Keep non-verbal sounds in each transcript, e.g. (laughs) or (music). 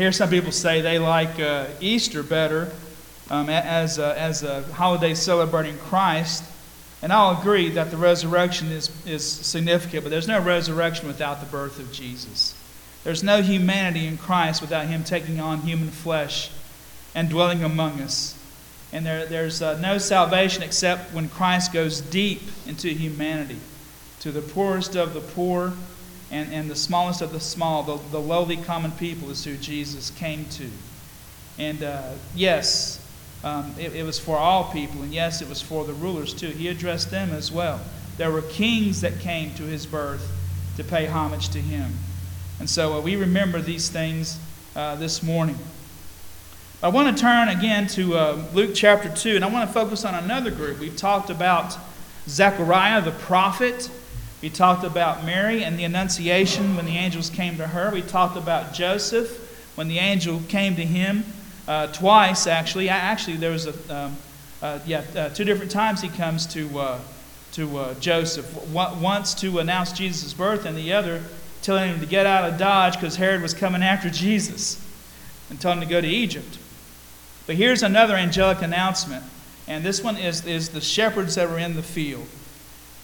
hear some people say they like uh, Easter better um, as, a, as a holiday celebrating Christ. And I'll agree that the resurrection is, is significant, but there's no resurrection without the birth of Jesus. There's no humanity in Christ without Him taking on human flesh and dwelling among us. And there, there's uh, no salvation except when Christ goes deep into humanity, to the poorest of the poor and, and the smallest of the small, the, the lowly common people is who Jesus came to. And uh, yes, um, it, it was for all people, and yes, it was for the rulers too. He addressed them as well. There were kings that came to his birth to pay homage to him. And so uh, we remember these things uh, this morning. I want to turn again to uh, Luke chapter 2, and I want to focus on another group. We've talked about Zechariah the prophet. We talked about Mary and the Annunciation when the angels came to her. We talked about Joseph when the angel came to him uh, twice, actually. Actually, there was a, um, uh, yeah, uh, two different times he comes to, uh, to uh, Joseph. Once to announce Jesus' birth, and the other telling him to get out of Dodge because Herod was coming after Jesus and telling him to go to Egypt. But here's another angelic announcement, and this one is, is the shepherds that were in the field.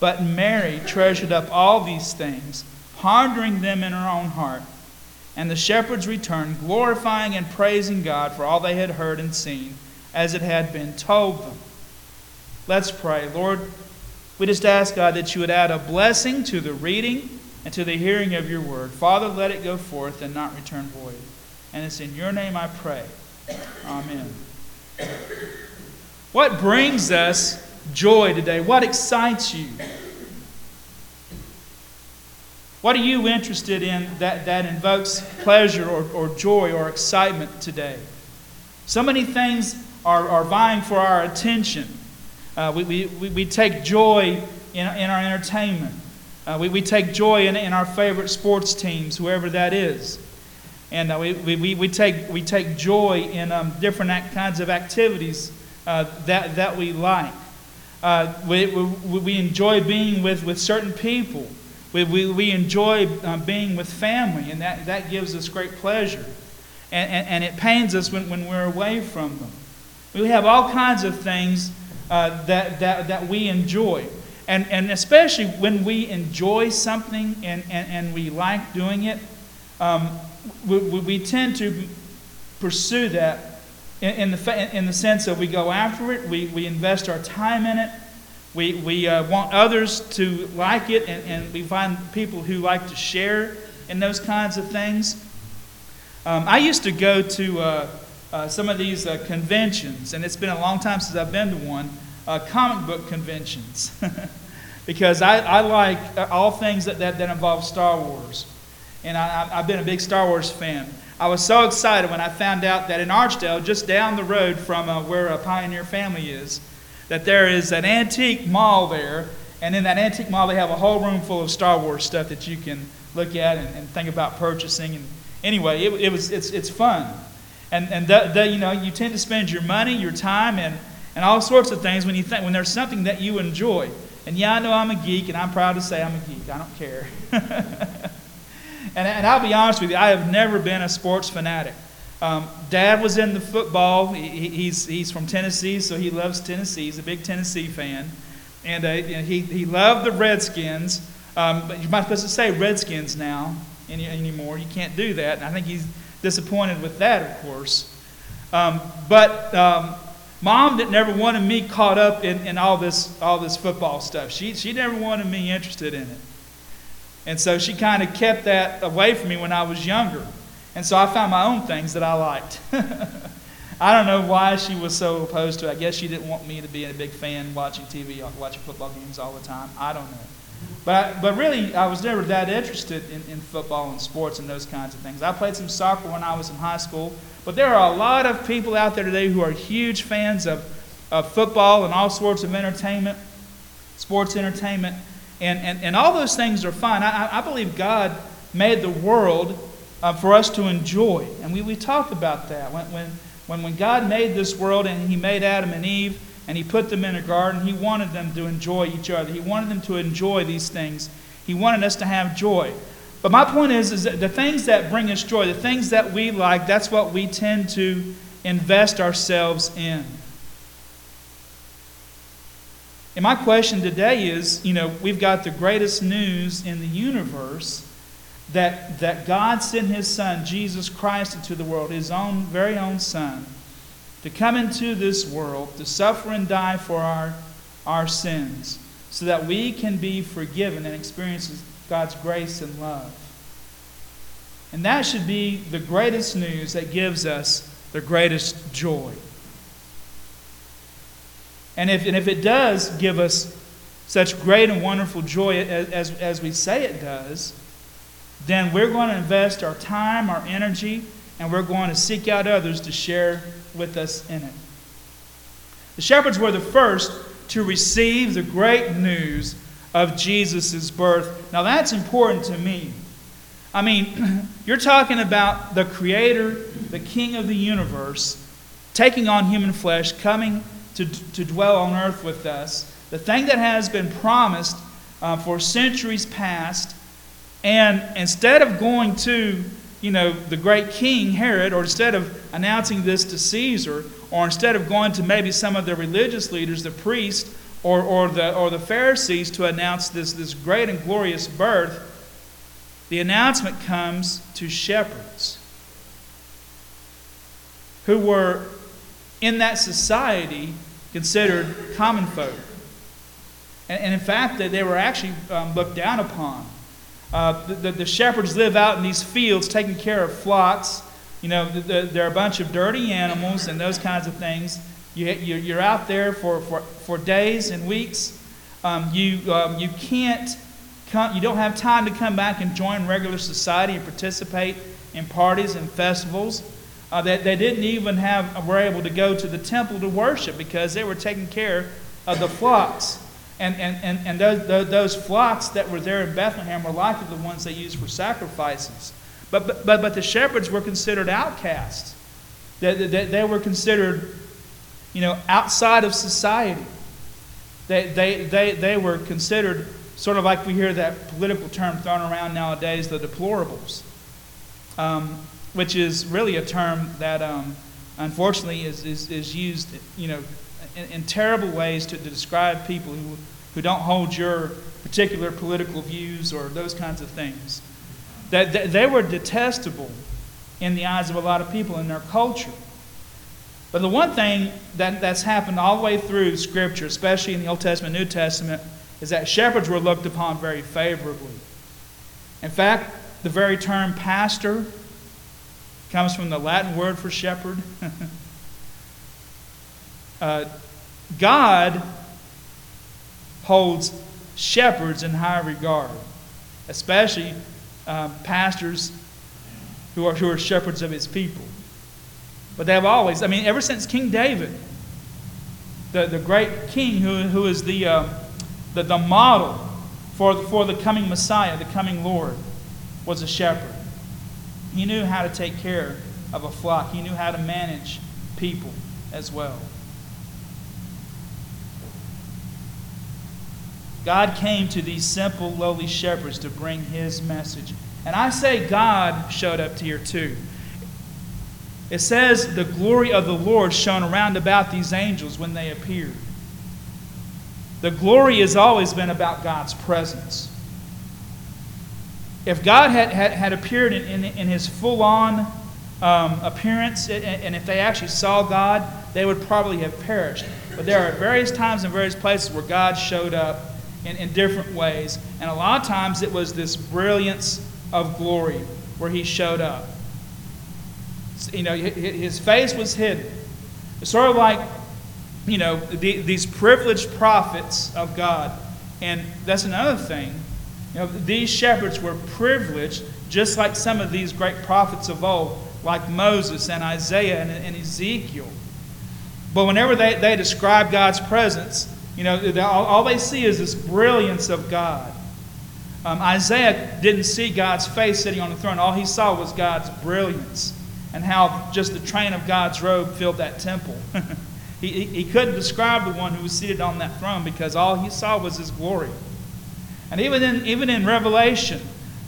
But Mary treasured up all these things, pondering them in her own heart. And the shepherds returned, glorifying and praising God for all they had heard and seen, as it had been told them. Let's pray. Lord, we just ask, God, that you would add a blessing to the reading and to the hearing of your word. Father, let it go forth and not return void. And it's in your name I pray. Amen. What brings us joy today? What excites you? What are you interested in that, that invokes pleasure or, or joy or excitement today? So many things are, are vying for our attention. Uh, we, we, we take joy in, in our entertainment. Uh, we, we take joy in, in our favorite sports teams, whoever that is. And uh, we, we, we, take, we take joy in um, different kinds of activities uh, that, that we like. Uh, we, we, we enjoy being with, with certain people. We, we, we enjoy uh, being with family, and that, that gives us great pleasure. And, and, and it pains us when, when we're away from them. We have all kinds of things uh, that, that, that we enjoy. And, and especially when we enjoy something and, and, and we like doing it, um, we, we tend to pursue that in, in, the, in the sense that we go after it, we, we invest our time in it, we, we uh, want others to like it, and, and we find people who like to share in those kinds of things. Um, I used to go to uh, uh, some of these uh, conventions, and it's been a long time since I've been to one, uh, comic book conventions. (laughs) because I, I like all things that, that, that involve Star Wars. And I, I've been a big Star Wars fan. I was so excited when I found out that in Archdale, just down the road from uh, where a Pioneer family is, that there is an antique mall there. And in that antique mall, they have a whole room full of Star Wars stuff that you can look at and, and think about purchasing. And anyway, it, it was, it's, it's fun. And, and you know, you tend to spend your money, your time, and, and all sorts of things when, you think, when there's something that you enjoy. And yeah, I know I'm a geek, and I'm proud to say I'm a geek. I don't care. (laughs) and, and I'll be honest with you, I have never been a sports fanatic. Um, Dad was in the football. He, he's, he's from Tennessee, so he loves Tennessee. He's a big Tennessee fan. And uh, he, he loved the Redskins. Um, but you're not supposed to say Redskins now any, anymore. You can't do that. And I think he's disappointed with that, of course. Um, but um, mom did, never wanted me caught up in, in all, this, all this football stuff. She, she never wanted me interested in it. And so she kind of kept that away from me when I was younger. And so I found my own things that I liked. (laughs) I don't know why she was so opposed to it. I guess she didn't want me to be a big fan watching TV, watching football games all the time. I don't know. But, but really, I was never that interested in, in football and sports and those kinds of things. I played some soccer when I was in high school, but there are a lot of people out there today who are huge fans of, of football and all sorts of entertainment, sports entertainment, and, and, and all those things are fine. I, I believe God made the world uh, for us to enjoy, and we, we talked about that. When, when, when, when God made this world and He made Adam and Eve, and he put them in a garden. He wanted them to enjoy each other. He wanted them to enjoy these things. He wanted us to have joy. But my point is, is that the things that bring us joy, the things that we like, that's what we tend to invest ourselves in. And my question today is, you know, we've got the greatest news in the universe that, that God sent his son, Jesus Christ, into the world, his own very own son to come into this world, to suffer and die for our, our sins, so that we can be forgiven and experience God's grace and love. And that should be the greatest news that gives us the greatest joy. And if, and if it does give us such great and wonderful joy as, as, as we say it does, then we're going to invest our time, our energy, and we're going to seek out others to share with us in it. The shepherds were the first to receive the great news of Jesus' birth. Now, that's important to me. I mean, (clears throat) you're talking about the Creator, the King of the universe, taking on human flesh, coming to, to dwell on earth with us. The thing that has been promised uh, for centuries past. And instead of going to you know, the great king Herod, or instead of announcing this to Caesar, or instead of going to maybe some of the religious leaders, the priests, or, or, the, or the Pharisees to announce this, this great and glorious birth, the announcement comes to shepherds who were in that society considered common folk. And, and in fact, that they were actually um, looked down upon. Uh, the, the, shepherds live out in these fields taking care of flocks. You know, the, the, there are a bunch of dirty animals and those kinds of things. You, you're out there for, for, for days and weeks. Um, you, um, you can't come, you don't have time to come back and join regular society and participate in parties and festivals. Uh, they, they didn't even have, were able to go to the temple to worship because they were taking care of the flocks. And, and, and, and those, those flocks that were there in Bethlehem were likely the ones they used for sacrifices. But, but, but, but the shepherds were considered outcasts. They, they, they were considered, you know, outside of society. They, they, they, they were considered sort of like we hear that political term thrown around nowadays, the deplorables, um, which is really a term that um, unfortunately is, is, is used, you know, in, in terrible ways to, to describe people who, who don't hold your particular political views or those kinds of things. That, that they were detestable in the eyes of a lot of people in their culture. But the one thing that, that's happened all the way through Scripture, especially in the Old Testament, New Testament, is that shepherds were looked upon very favorably. In fact, the very term pastor comes from the Latin word for shepherd. (laughs) uh, God holds shepherds in high regard, especially um, pastors who are, who are shepherds of his people. But they have always, I mean, ever since King David, the, the great king who, who is the, uh, the, the model for, for the coming Messiah, the coming Lord, was a shepherd. He knew how to take care of a flock, he knew how to manage people as well. God came to these simple, lowly shepherds to bring his message. And I say God showed up here too. It says the glory of the Lord shone around about these angels when they appeared. The glory has always been about God's presence. If God had, had, had appeared in, in, in his full on um, appearance, and if they actually saw God, they would probably have perished. But there are various times and various places where God showed up in, in different ways. And a lot of times it was this brilliance of glory where he showed up. You know, his face was hidden. It's sort of like, you know, the, these privileged prophets of God. And that's another thing. You know, these shepherds were privileged, just like some of these great prophets of old, like Moses and Isaiah and, and Ezekiel. But whenever they, they describe God's presence, you know, all, all they see is this brilliance of God. Um, Isaiah didn't see God's face sitting on the throne. All he saw was God's brilliance and how just the train of God's robe filled that temple. (laughs) he, he, he couldn't describe the one who was seated on that throne because all he saw was his glory. And even in, even in Revelation,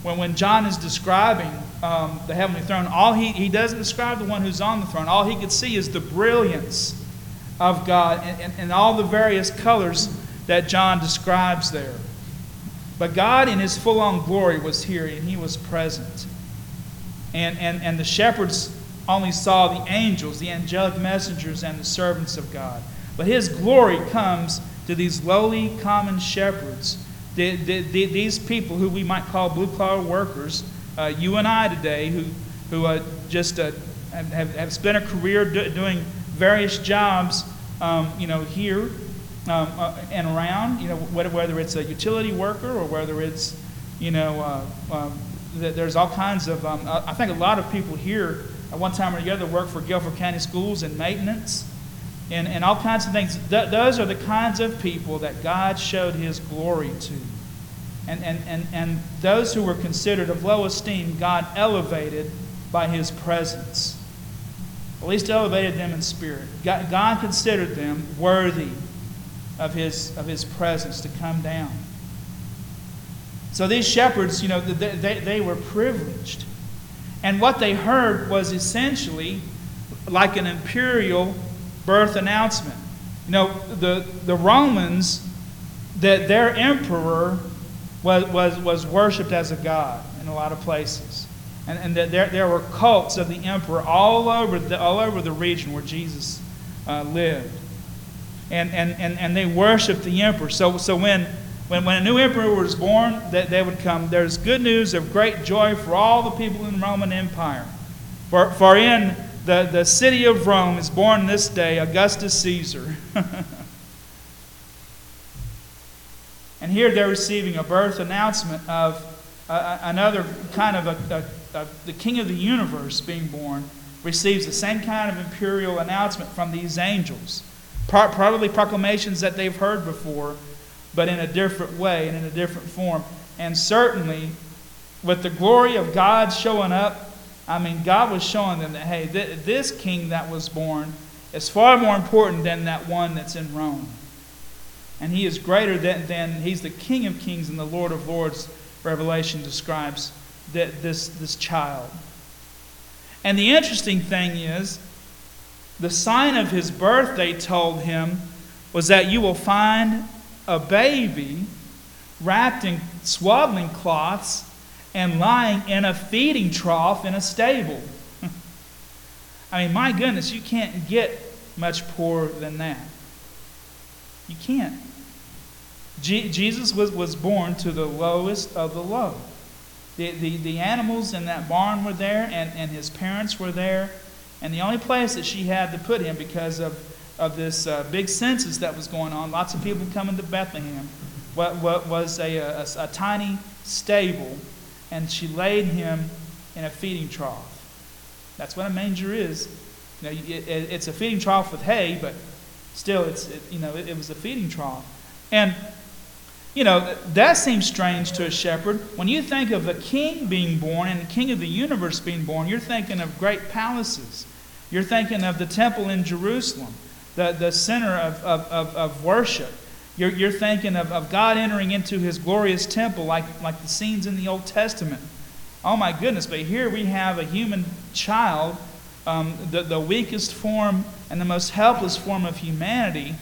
when, when John is describing um, the heavenly throne, all he, he doesn't describe the one who's on the throne. All he could see is the brilliance of God and, and, and all the various colors that John describes there. But God, in his full on glory, was here and he was present. And, and, and the shepherds only saw the angels, the angelic messengers, and the servants of God. But his glory comes to these lowly, common shepherds, the, the, the, these people who we might call blue collar workers, uh, you and I today, who, who uh, just uh, have, have spent a career do, doing various jobs, um, you know, here um, uh, and around, you know, whether whether it's a utility worker or whether it's, you know, uh, um, there's all kinds of, um, I think a lot of people here at one time or the other work for Guilford County Schools and maintenance and, and all kinds of things. Th- those are the kinds of people that God showed his glory to. And, and, and, and those who were considered of low esteem, God elevated by his presence. At least elevated them in spirit. God, God considered them worthy of his, of his presence to come down. So these shepherds, you know, they, they, they were privileged. And what they heard was essentially like an imperial birth announcement. You know, the, the Romans, that their emperor was, was, was worshipped as a god in a lot of places. And, and that there, there were cults of the emperor all over the, all over the region where Jesus uh, lived. And, and, and, and they worshiped the emperor. So, so when, when, when a new emperor was born, that they would come. There's good news of great joy for all the people in the Roman Empire. For, for in the, the city of Rome is born this day Augustus Caesar. (laughs) and here they're receiving a birth announcement of uh, another kind of a, a, a, the king of the universe being born receives the same kind of imperial announcement from these angels. Probably proclamations that they've heard before, but in a different way and in a different form. And certainly, with the glory of God showing up I mean, God was showing them that, hey, th- this king that was born is far more important than that one that's in Rome. And he is greater than, than he's the King of kings and the Lord of lords, Revelation describes that this, this child. And the interesting thing is, the sign of his birth, they told him, was that you will find a baby wrapped in swaddling cloths and lying in a feeding trough in a stable. (laughs) I mean, my goodness, you can't get much poorer than that. You can't. Je- Jesus was, was born to the lowest of the low. The, the, the animals in that barn were there, and, and his parents were there. And the only place that she had to put him because of, of this uh, big census that was going on, lots of people coming to Bethlehem, what, what was a, a, a tiny stable and she laid him in a feeding trough. That's what a manger is. You know, it, it, it's a feeding trough with hay, but still, it's it, you know, it, was a feeding trough. And you know that seems strange to a shepherd. When you think of a king being born and the king of the universe being born, you're thinking of great palaces. You're thinking of the temple in Jerusalem, the, the center of, of, of, of worship. You're, you're thinking of, of God entering into his glorious temple like, like the scenes in the Old Testament. Oh my goodness, but here we have a human child, um, the, the weakest form and the most helpless form of humanity,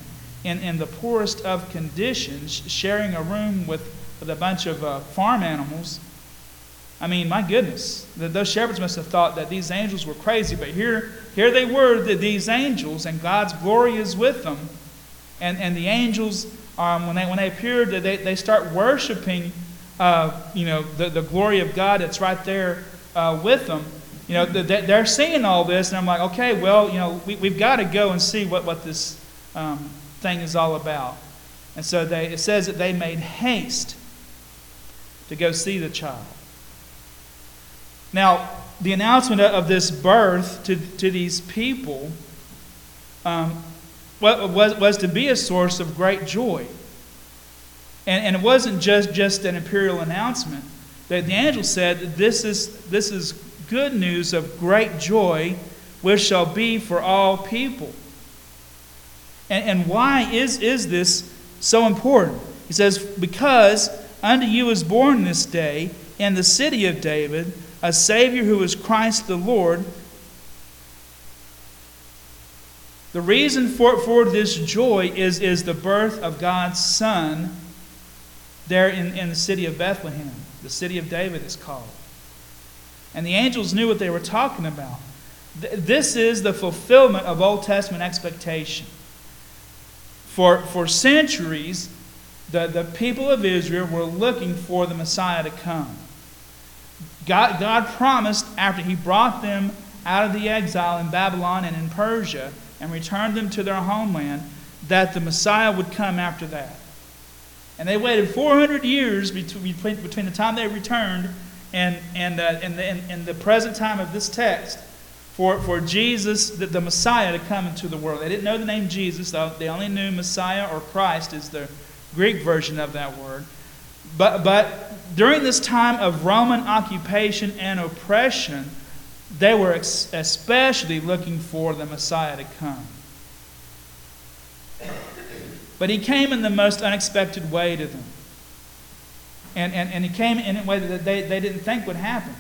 in, in the poorest of conditions, sharing a room with, with a bunch of uh, farm animals. I mean, my goodness, the, those shepherds must have thought that these angels were crazy, but here, here they were, the, these angels, and God's glory is with them. And, and the angels, um, when, they, when they appeared, they, they start worshiping uh, you know, the, the glory of God that's right there uh, with them. You know, they're seeing all this, and I'm like, okay, well, you know, we, we've got to go and see what, what this um, thing is all about. And so they, it says that they made haste to go see the child. Now, the announcement of this birth to, to these people um, was, was to be a source of great joy. And, and it wasn't just, just an imperial announcement. The, the angel said, this is, this is good news of great joy, which shall be for all people. And, and why is, is this so important? He says, Because unto you is born this day in the city of David a Savior who is Christ the Lord. The reason for, for this joy is, is the birth of God's Son there in, in the city of Bethlehem. The city of David is called. And the angels knew what they were talking about. This is the fulfillment of Old Testament expectation. For, for centuries, the, the people of Israel were looking for the Messiah to come. God, God promised after He brought them out of the exile in Babylon and in Persia and returned them to their homeland that the Messiah would come after that. And they waited 400 years between, between the time they returned and, and, uh, and, the, and, and the present time of this text for, for Jesus, the, the Messiah, to come into the world. They didn't know the name Jesus, though. They only knew Messiah or Christ is the Greek version of that word. But, but during this time of Roman occupation and oppression, they were especially looking for the Messiah to come. But he came in the most unexpected way to them. And, and, and he came in a way that they, they didn't think would happen.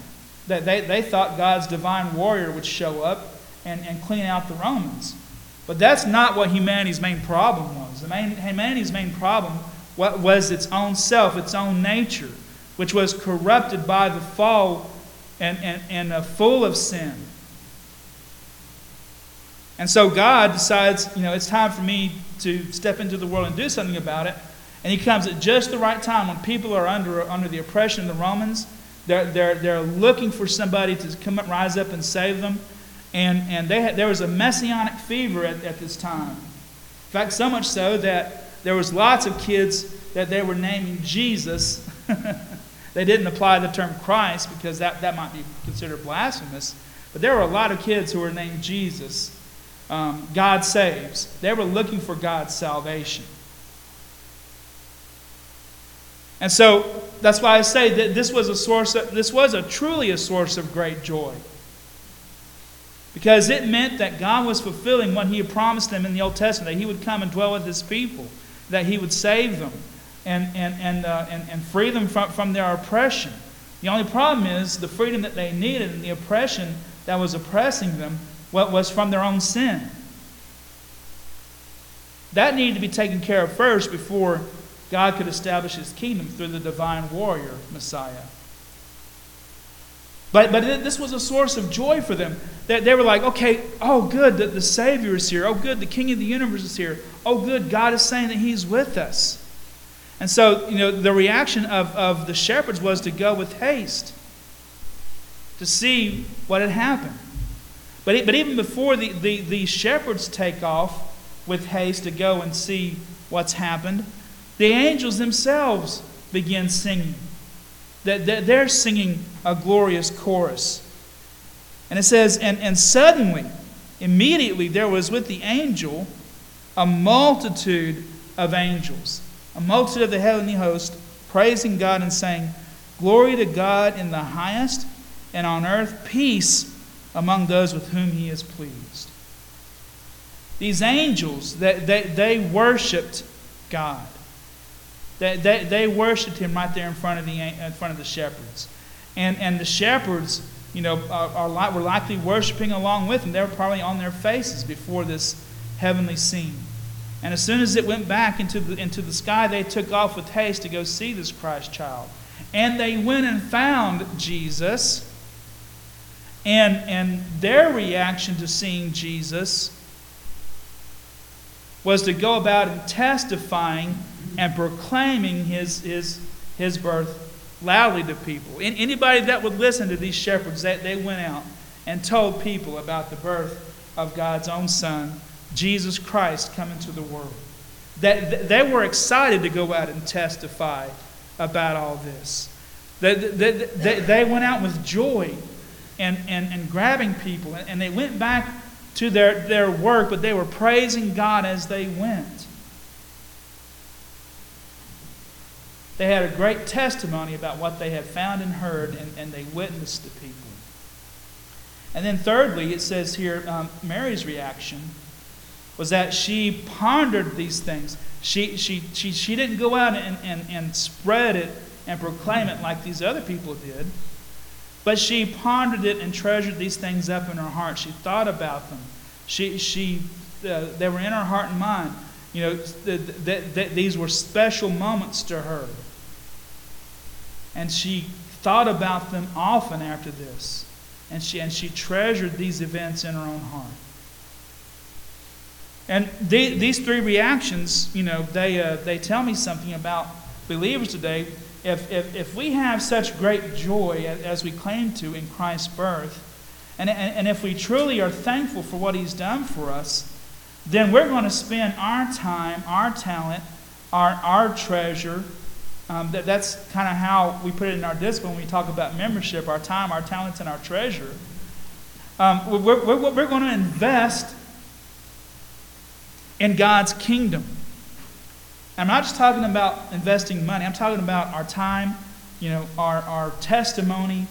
That they, they thought God's divine warrior would show up and, and clean out the Romans. But that's not what humanity's main problem was. The main, humanity's main problem was its own self, its own nature, which was corrupted by the fall and, and, and uh, full of sin. And so God decides, you know, it's time for me to step into the world and do something about it. And he comes at just the right time when people are under, under the oppression of the Romans. They're, they're, they're looking for somebody to come up, rise up and save them. And, and they had, there was a messianic fever at, at this time. In fact, so much so that there was lots of kids that they were naming Jesus. (laughs) they didn't apply the term Christ because that, that might be considered blasphemous. But there were a lot of kids who were named Jesus um, God saves. They were looking for God's salvation. And so that's why I say that this was a source of, this was a truly a source of great joy. Because it meant that God was fulfilling what he had promised them in the Old Testament, that he would come and dwell with his people, that he would save them and, and, and, uh, and, and free them from, from their oppression. The only problem is the freedom that they needed and the oppression that was oppressing them what was from their own sin. That needed to be taken care of first before God could establish his kingdom through the divine warrior, Messiah. But, but this was a source of joy for them. That they were like, okay, oh, good, the, the Savior is here. Oh, good, the King of the universe is here. Oh, good, God is saying that He's with us. And so, you know, the reaction of, of the shepherds was to go with haste to see what had happened. But, but even before the, the, the shepherds take off with haste to go and see what's happened, the angels themselves begin singing. They're singing a glorious chorus. And it says, and, and suddenly, immediately, there was with the angel a multitude of angels, a multitude of the heavenly host, praising God and saying, Glory to God in the highest, and on earth peace among those with whom he is pleased. These angels, they, they, they worshiped God. They, they, they worshiped him right there in front of the, in front of the shepherds. And, and the shepherds, you know, are, are, were likely worshiping along with him. They were probably on their faces before this heavenly scene. And as soon as it went back into the, into the sky, they took off with haste to go see this Christ child. And they went and found Jesus. And, and their reaction to seeing Jesus was to go about and testifying and proclaiming his, his, his birth loudly to people. Anybody that would listen to these shepherds, they, they went out and told people about the birth of God's own Son, Jesus Christ, coming to the world. That they were excited to go out and testify about all this. They, they, they, they went out with joy and, and, and grabbing people, and they went back to their, their work, but they were praising God as they went. They had a great testimony about what they had found and heard, and, and they witnessed to people. And then, thirdly, it says here um, Mary's reaction was that she pondered these things. She, she, she, she didn't go out and, and, and spread it and proclaim it like these other people did, but she pondered it and treasured these things up in her heart. She thought about them. She, she, uh, they were in her heart and mind. You know, the, the, the, these were special moments to her. And she thought about them often after this. And she, and she treasured these events in her own heart. And these three reactions, you know, they, uh, they tell me something about believers today. If, if, if we have such great joy as we claim to in Christ's birth, and, and, and if we truly are thankful for what He's done for us, then we're going to spend our time, our talent, our, our treasure. Um, that, that's kind of how we put it in our discipline when we talk about membership our time, our talents, and our treasure. Um, we're, we're, we're going to invest in God's kingdom. I'm not just talking about investing money, I'm talking about our time, you know, our, our testimony.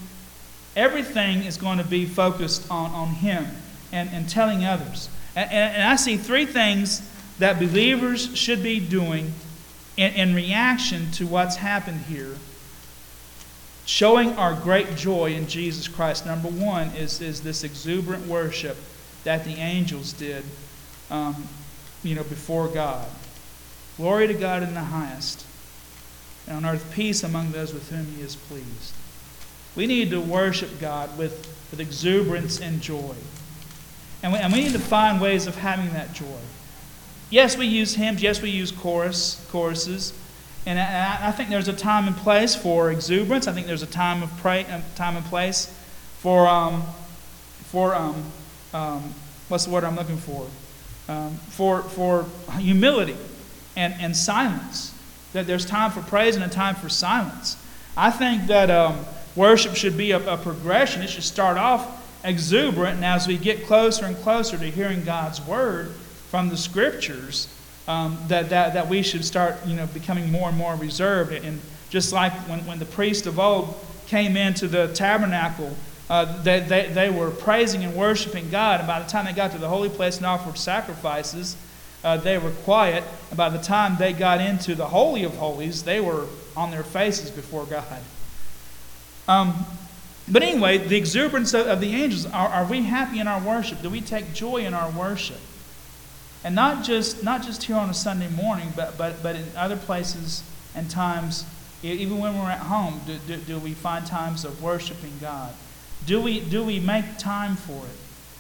Everything is going to be focused on, on Him and, and telling others. And, and, I see three things that believers should be doing in, in reaction to what's happened here. Showing our great joy in Jesus Christ. Number one is, is this exuberant worship that the angels did um, you know, before God. Glory to God in the highest, and on earth peace among those with whom He is pleased. We need to worship God with, with exuberance and joy. And we, and we need to find ways of having that joy. Yes, we use hymns. Yes, we use chorus, choruses. And I, I think there's a time and place for exuberance. I think there's a time of pray, um, time and place for um, for um, um, what's the word I'm looking for? Um, for for humility and and silence. That there's time for praise and a time for silence. I think that um, worship should be a, a progression. It should start off exuberant. And as we get closer and closer to hearing God's word from the scriptures, um, that, that, that we should start you know, becoming more and more reserved. And just like when, when the priest of old came into the tabernacle, uh, they, they, they were praising and worshiping God. And by the time they got to the holy place and offered sacrifices, uh, they were quiet. And by the time they got into the Holy of Holies, they were on their faces before God. Um, but anyway, the exuberance of the angels are, are we happy in our worship? Do we take joy in our worship? And not just, not just here on a Sunday morning, but, but, but in other places and times, even when we're at home, do, do, do we find times of worshiping God? Do we, do we make time for it?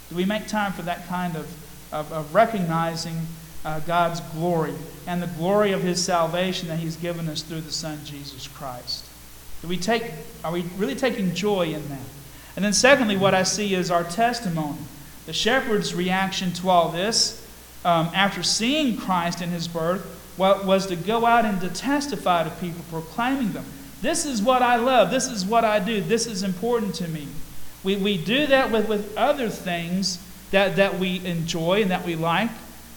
Do we make time for that kind of, of, of recognizing uh, God's glory and the glory of His salvation that He's given us through the Son, Jesus Christ? Do we take, are we really taking joy in that? And then, secondly, what I see is our testimony. The shepherd's reaction to all this, um, after seeing Christ in his birth, was to go out and to testify to people, proclaiming them. This is what I love. This is what I do. This is important to me. We, we do that with, with other things that, that we enjoy and that we like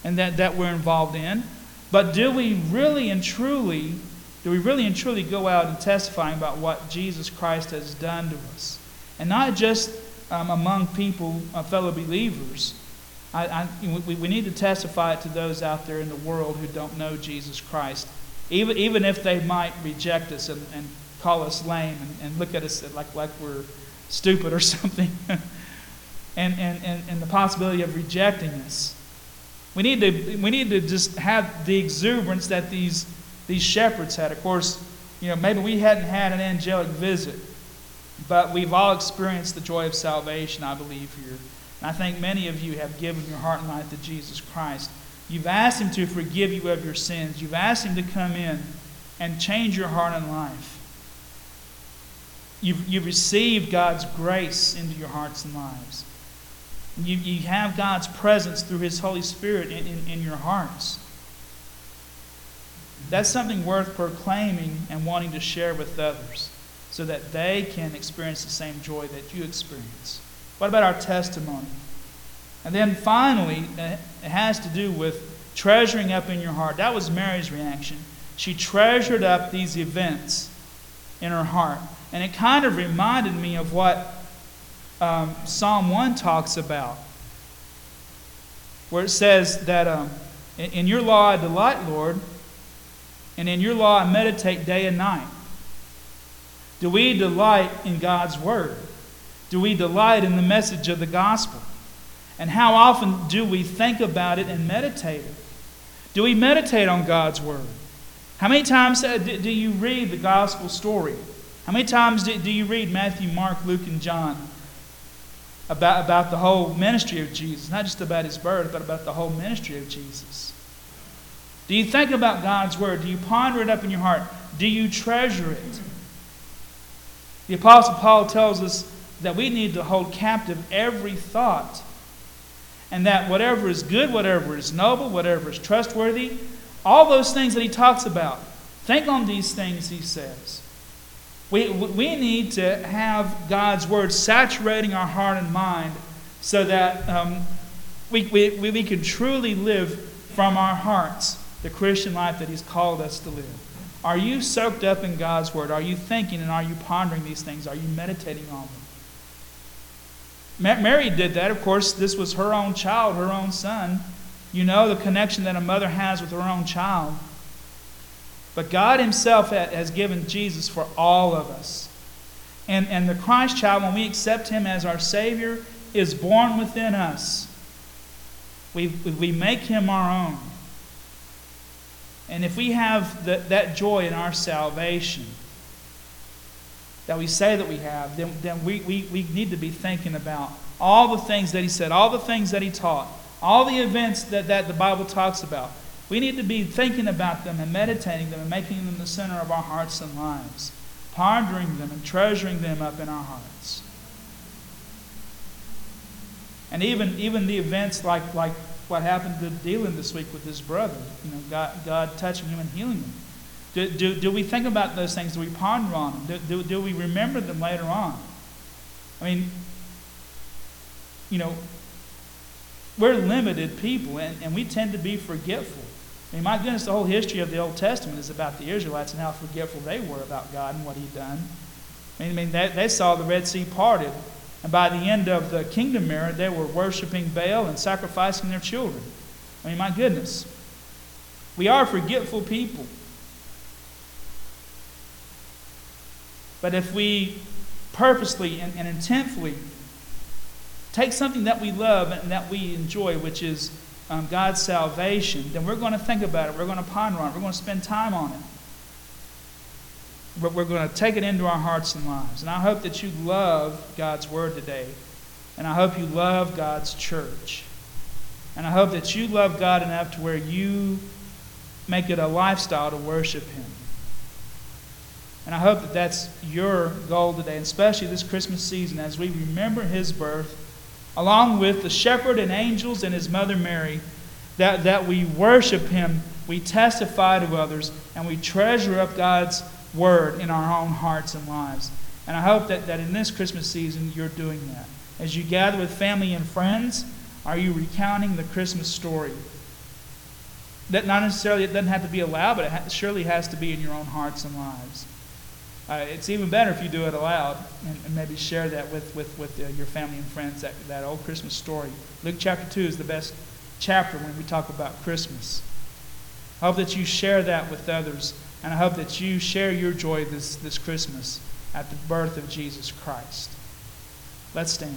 and that, that we're involved in. But do we really and truly do we really and truly go out and testifying about what Jesus Christ has done to us? And not just um, among people, uh, fellow believers. I, I, we, we need to testify to those out there in the world who don't know Jesus Christ. even, even if they might reject us and, and call us lame and, and look at us like, like we're stupid or (laughs) something, and, and, and, and the possibility of rejecting us. We need to, we need to just have the exuberance that these, these shepherds had. Of course, you know, maybe we hadn't had an angelic visit, but we've all experienced the joy of salvation, I believe, here. And I think many of you have given your heart and life to Jesus Christ. You've asked Him to forgive you of your sins. You've asked Him to come in and change your heart and life. You've, you've received God's grace into your hearts and lives. You, you have God's presence through His Holy Spirit in, in, in your hearts. That's something worth proclaiming and wanting to share with others so that they can experience the same joy that you experience. What about our testimony? And then finally, it has to do with treasuring up in your heart. That was Mary's reaction. She treasured up these events in her heart. And it kind of reminded me of what um, Psalm 1 talks about, where it says that um, in, in your law I delight, Lord, and in your law I meditate day and night. Do we delight in God's word? Do we delight in the message of the gospel? And how often do we think about it and meditate it? Do we meditate on God's word? How many times uh, do you read the gospel story? How many times do you read Matthew, Mark, Luke, and John about, about the whole ministry of Jesus? Not just about his birth, but about the whole ministry of Jesus. Do you think about God's word? Do you ponder it up in your heart? Do you treasure it? The Apostle Paul tells us that we need to hold captive every thought. And that whatever is good, whatever is noble, whatever is trustworthy, all those things that he talks about, think on these things, he says. We, we need to have God's word saturating our heart and mind so that um, we, we, we can truly live from our hearts the Christian life that He's called us to live. Are you soaked up in God's Word? Are you thinking and are you pondering these things? Are you meditating on them? Mary did that. Of course, this was her own child, her own son. You know the connection that a mother has with her own child. But God Himself has given Jesus for all of us. And, and the Christ child, when we accept Him as our Savior, is born within us. We, we make Him our own. And if we have the, that joy in our salvation that we say that we have, then, then we, we, we need to be thinking about all the things that he said, all the things that he taught, all the events that, that the Bible talks about. We need to be thinking about them and meditating them and making them the center of our hearts and lives, pondering them and treasuring them up in our hearts. And even, even the events like, like what happened to Dylan this week with his brother. You know, God, God touching him and healing him. Do, do, do we think about those things? Do we ponder on them? Do, do, do we remember them later on? I mean, you know, we're limited people, and, and we tend to be forgetful. I mean, my goodness, the whole history of the Old Testament is about the Israelites and how forgetful they were about God and what He'd done. I mean, I mean they, they saw the Red Sea parted and by the end of the kingdom era, they were worshiping Baal and sacrificing their children. I mean, my goodness. We are forgetful people. But if we purposely and, and intentfully take something that we love and that we enjoy, which is um, God's salvation, then we're going to think about it. We're going to ponder on it. We're going to spend time on it but we're going to take it into our hearts and lives. And I hope that you love God's Word today. And I hope you love God's church. And I hope that you love God enough to where you make it a lifestyle to worship Him. And I hope that that's your goal today, and especially this Christmas season as we remember His birth, along with the shepherd and angels and His mother Mary, that, that we worship Him, we testify to others, and we treasure up God's word in our own hearts and lives. And I hope that, that in this Christmas season you're doing that. As you gather with family and friends, are you recounting the Christmas story? That not necessarily, it doesn't have to be aloud, but it surely has to be in your own hearts and lives. Uh, it's even better if you do it aloud and, and maybe share that with, with, with uh, your family and friends, that, that old Christmas story. Luke chapter 2 is the best chapter when we talk about Christmas. I hope that you share that with others. And I hope that you share your joy this, this Christmas at the birth of Jesus Christ. Let's stand.